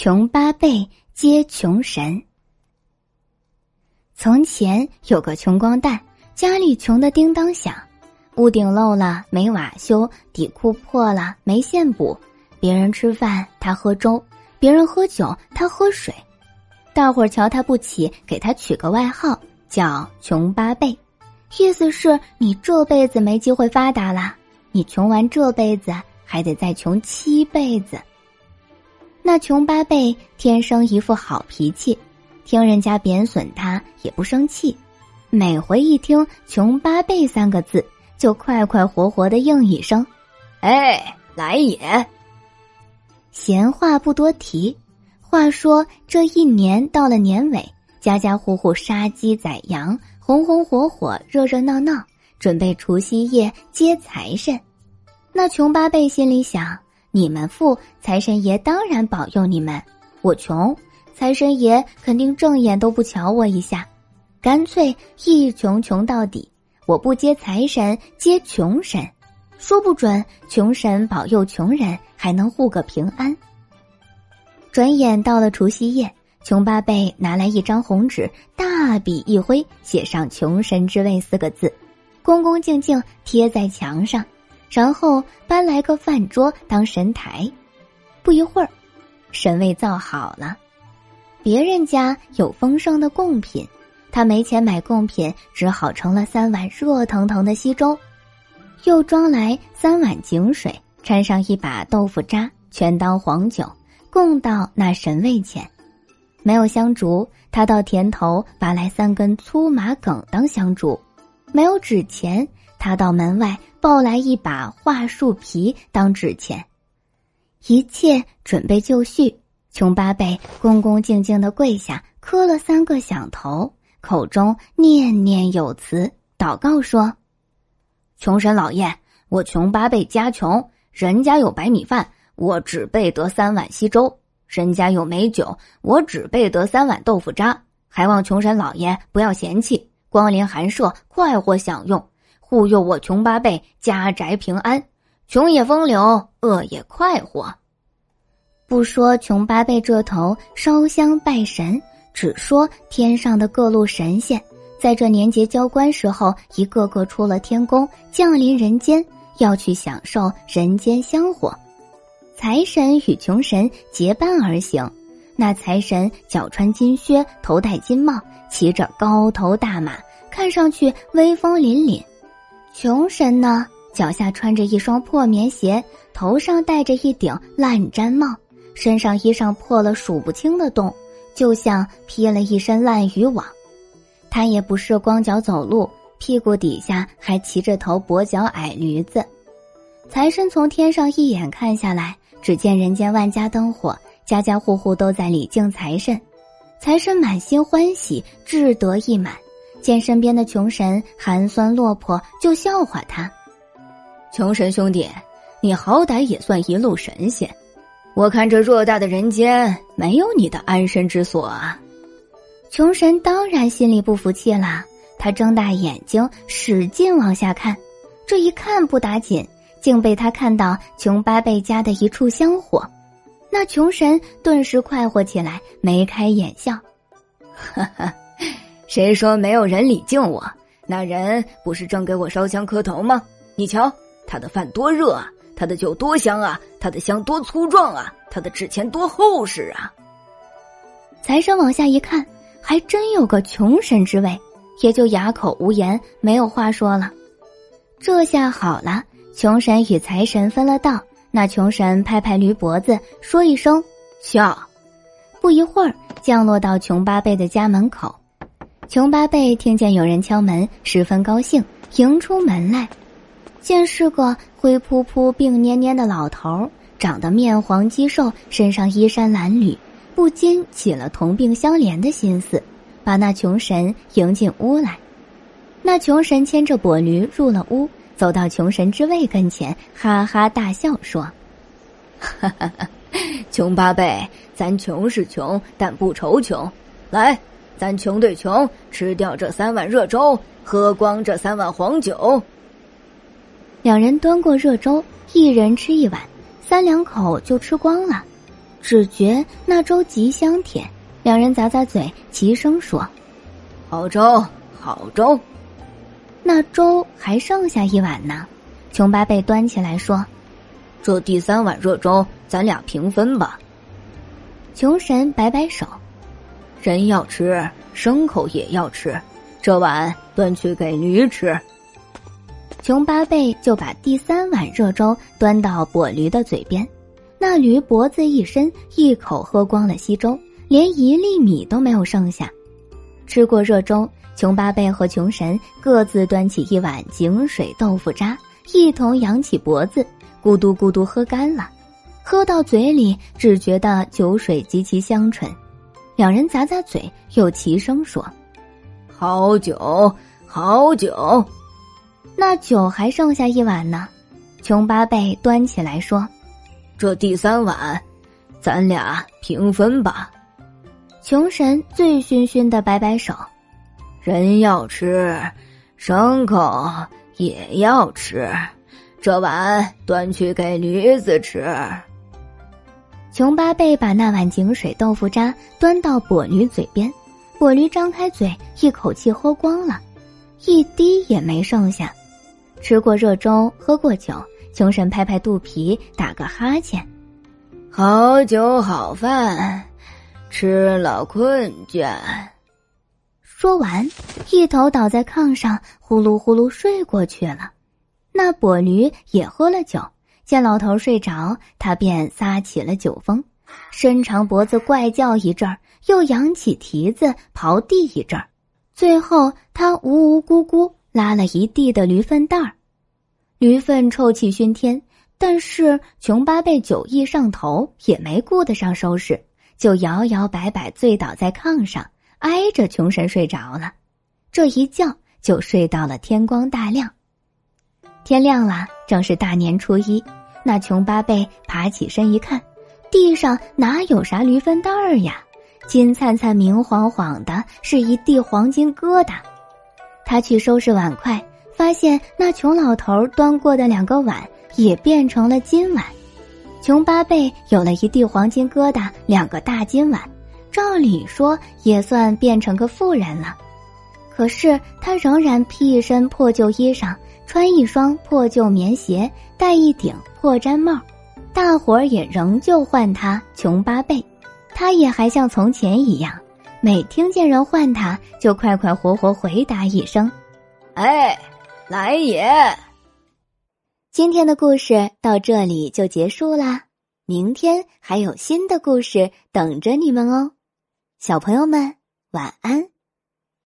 穷八辈接穷神。从前有个穷光蛋，家里穷的叮当响，屋顶漏了没瓦修，底裤破了没线补，别人吃饭他喝粥，别人喝酒他喝水，大伙儿瞧他不起，给他取个外号叫穷八辈，意思是你这辈子没机会发达了，你穷完这辈子还得再穷七辈子。那穷八辈天生一副好脾气，听人家贬损他也不生气，每回一听“穷八辈”三个字，就快快活活的应一声：“哎，来也。”闲话不多提。话说这一年到了年尾，家家户户杀鸡宰羊，红红火火，热热闹闹，准备除夕夜接财神。那穷八辈心里想。你们富，财神爷当然保佑你们；我穷，财神爷肯定正眼都不瞧我一下，干脆一穷穷到底。我不接财神，接穷神，说不准穷神保佑穷人，还能护个平安。转眼到了除夕夜，穷八辈拿来一张红纸，大笔一挥，写上“穷神之位”四个字，恭恭敬敬贴在墙上。然后搬来个饭桌当神台，不一会儿，神位造好了。别人家有丰盛的贡品，他没钱买贡品，只好盛了三碗热腾腾的稀粥，又装来三碗井水，掺上一把豆腐渣，全当黄酒，供到那神位前。没有香烛，他到田头拔来三根粗麻梗当香烛；没有纸钱，他到门外。抱来一把桦树皮当纸钱，一切准备就绪。穷八辈恭恭敬敬的跪下，磕了三个响头，口中念念有词，祷告说：“穷神老爷，我穷八辈家穷，人家有白米饭，我只备得三碗稀粥；人家有美酒，我只备得三碗豆腐渣。还望穷神老爷不要嫌弃，光临寒舍，快活享用。”护佑我穷八辈家宅平安，穷也风流，恶也快活。不说穷八辈这头烧香拜神，只说天上的各路神仙，在这年节交关时候，一个个出了天宫，降临人间，要去享受人间香火。财神与穷神结伴而行，那财神脚穿金靴，头戴金帽，骑着高头大马，看上去威风凛凛。穷神呢，脚下穿着一双破棉鞋，头上戴着一顶烂毡帽，身上衣裳破了数不清的洞，就像披了一身烂渔网。他也不是光脚走路，屁股底下还骑着头跛脚矮驴子。财神从天上一眼看下来，只见人间万家灯火，家家户户都在礼敬财神，财神满心欢喜，志得意满。见身边的穷神寒酸落魄，就笑话他：“穷神兄弟，你好歹也算一路神仙，我看这偌大的人间没有你的安身之所啊！”穷神当然心里不服气了，他睁大眼睛使劲往下看，这一看不打紧，竟被他看到穷八辈家的一处香火，那穷神顿时快活起来，眉开眼笑，哈哈。谁说没有人礼敬我？那人不是正给我烧香磕头吗？你瞧，他的饭多热啊，他的酒多香啊，他的香多粗壮啊，他的纸钱多厚实啊！财神往下一看，还真有个穷神之位，也就哑口无言，没有话说了。这下好了，穷神与财神分了道。那穷神拍拍驴脖子，说一声“笑”，不一会儿降落到穷八辈的家门口。穷八辈听见有人敲门，十分高兴，迎出门来，见是个灰扑扑、病蔫蔫的老头，长得面黄肌瘦，身上衣衫褴褛，不禁起了同病相怜的心思，把那穷神迎进屋来。那穷神牵着跛驴入了屋，走到穷神之位跟前，哈哈大笑说：“哈哈哈，穷八辈，咱穷是穷，但不愁穷，来。”咱穷对穷，吃掉这三碗热粥，喝光这三碗黄酒。两人端过热粥，一人吃一碗，三两口就吃光了。只觉那粥极香甜，两人咂咂嘴，齐声说：“好粥，好粥。”那粥还剩下一碗呢，穷八辈端起来说：“这第三碗热粥，咱俩平分吧。”穷神摆摆手：“人要吃，牲口也要吃，这碗端去给驴吃。”穷八贝就把第三碗热粥端到跛驴的嘴边，那驴脖子一伸，一口喝光了稀粥，连一粒米都没有剩下。吃过热粥，穷八贝和穷神各自端起一碗井水豆腐渣，一同扬起脖子，咕嘟咕嘟喝干了。喝到嘴里，只觉得酒水极其香醇。两人咂咂嘴，又齐声说：“好酒，好酒。”那酒还剩下一碗呢，穷八辈端起来说：“这第三碗，咱俩平分吧。”穷神醉醺醺的摆摆手：“人要吃，牲口也要吃，这碗端去给驴子吃。”穷八贝把那碗井水豆腐渣端到跛驴嘴边，跛驴张开嘴，一口气喝光了，一滴也没剩下。吃过热粥，喝过酒，穷神拍拍肚皮，打个哈欠。好酒好饭，吃了困倦。说完，一头倒在炕上，呼噜呼噜睡过去了。那跛驴也喝了酒，见老头睡着，他便撒起了酒疯，伸长脖子怪叫一阵儿，又扬起蹄子刨地一阵儿，最后他呜呜咕咕。拉了一地的驴粪蛋儿，驴粪臭气熏天。但是穷八贝酒意上头，也没顾得上收拾，就摇摇摆摆醉倒在炕上，挨着穷神睡着了。这一觉就睡到了天光大亮。天亮了，正是大年初一。那穷八贝爬起身一看，地上哪有啥驴粪蛋儿呀？金灿灿、明晃晃的，是一地黄金疙瘩。他去收拾碗筷，发现那穷老头端过的两个碗也变成了金碗，穷八贝有了一地黄金疙瘩，两个大金碗，照理说也算变成个富人了。可是他仍然披一身破旧衣裳，穿一双破旧棉鞋，戴一顶破毡帽，大伙儿也仍旧唤他穷八辈，他也还像从前一样。每听见人唤他，就快快活活回答一声：“哎，来也。”今天的故事到这里就结束啦，明天还有新的故事等着你们哦，小朋友们晚安。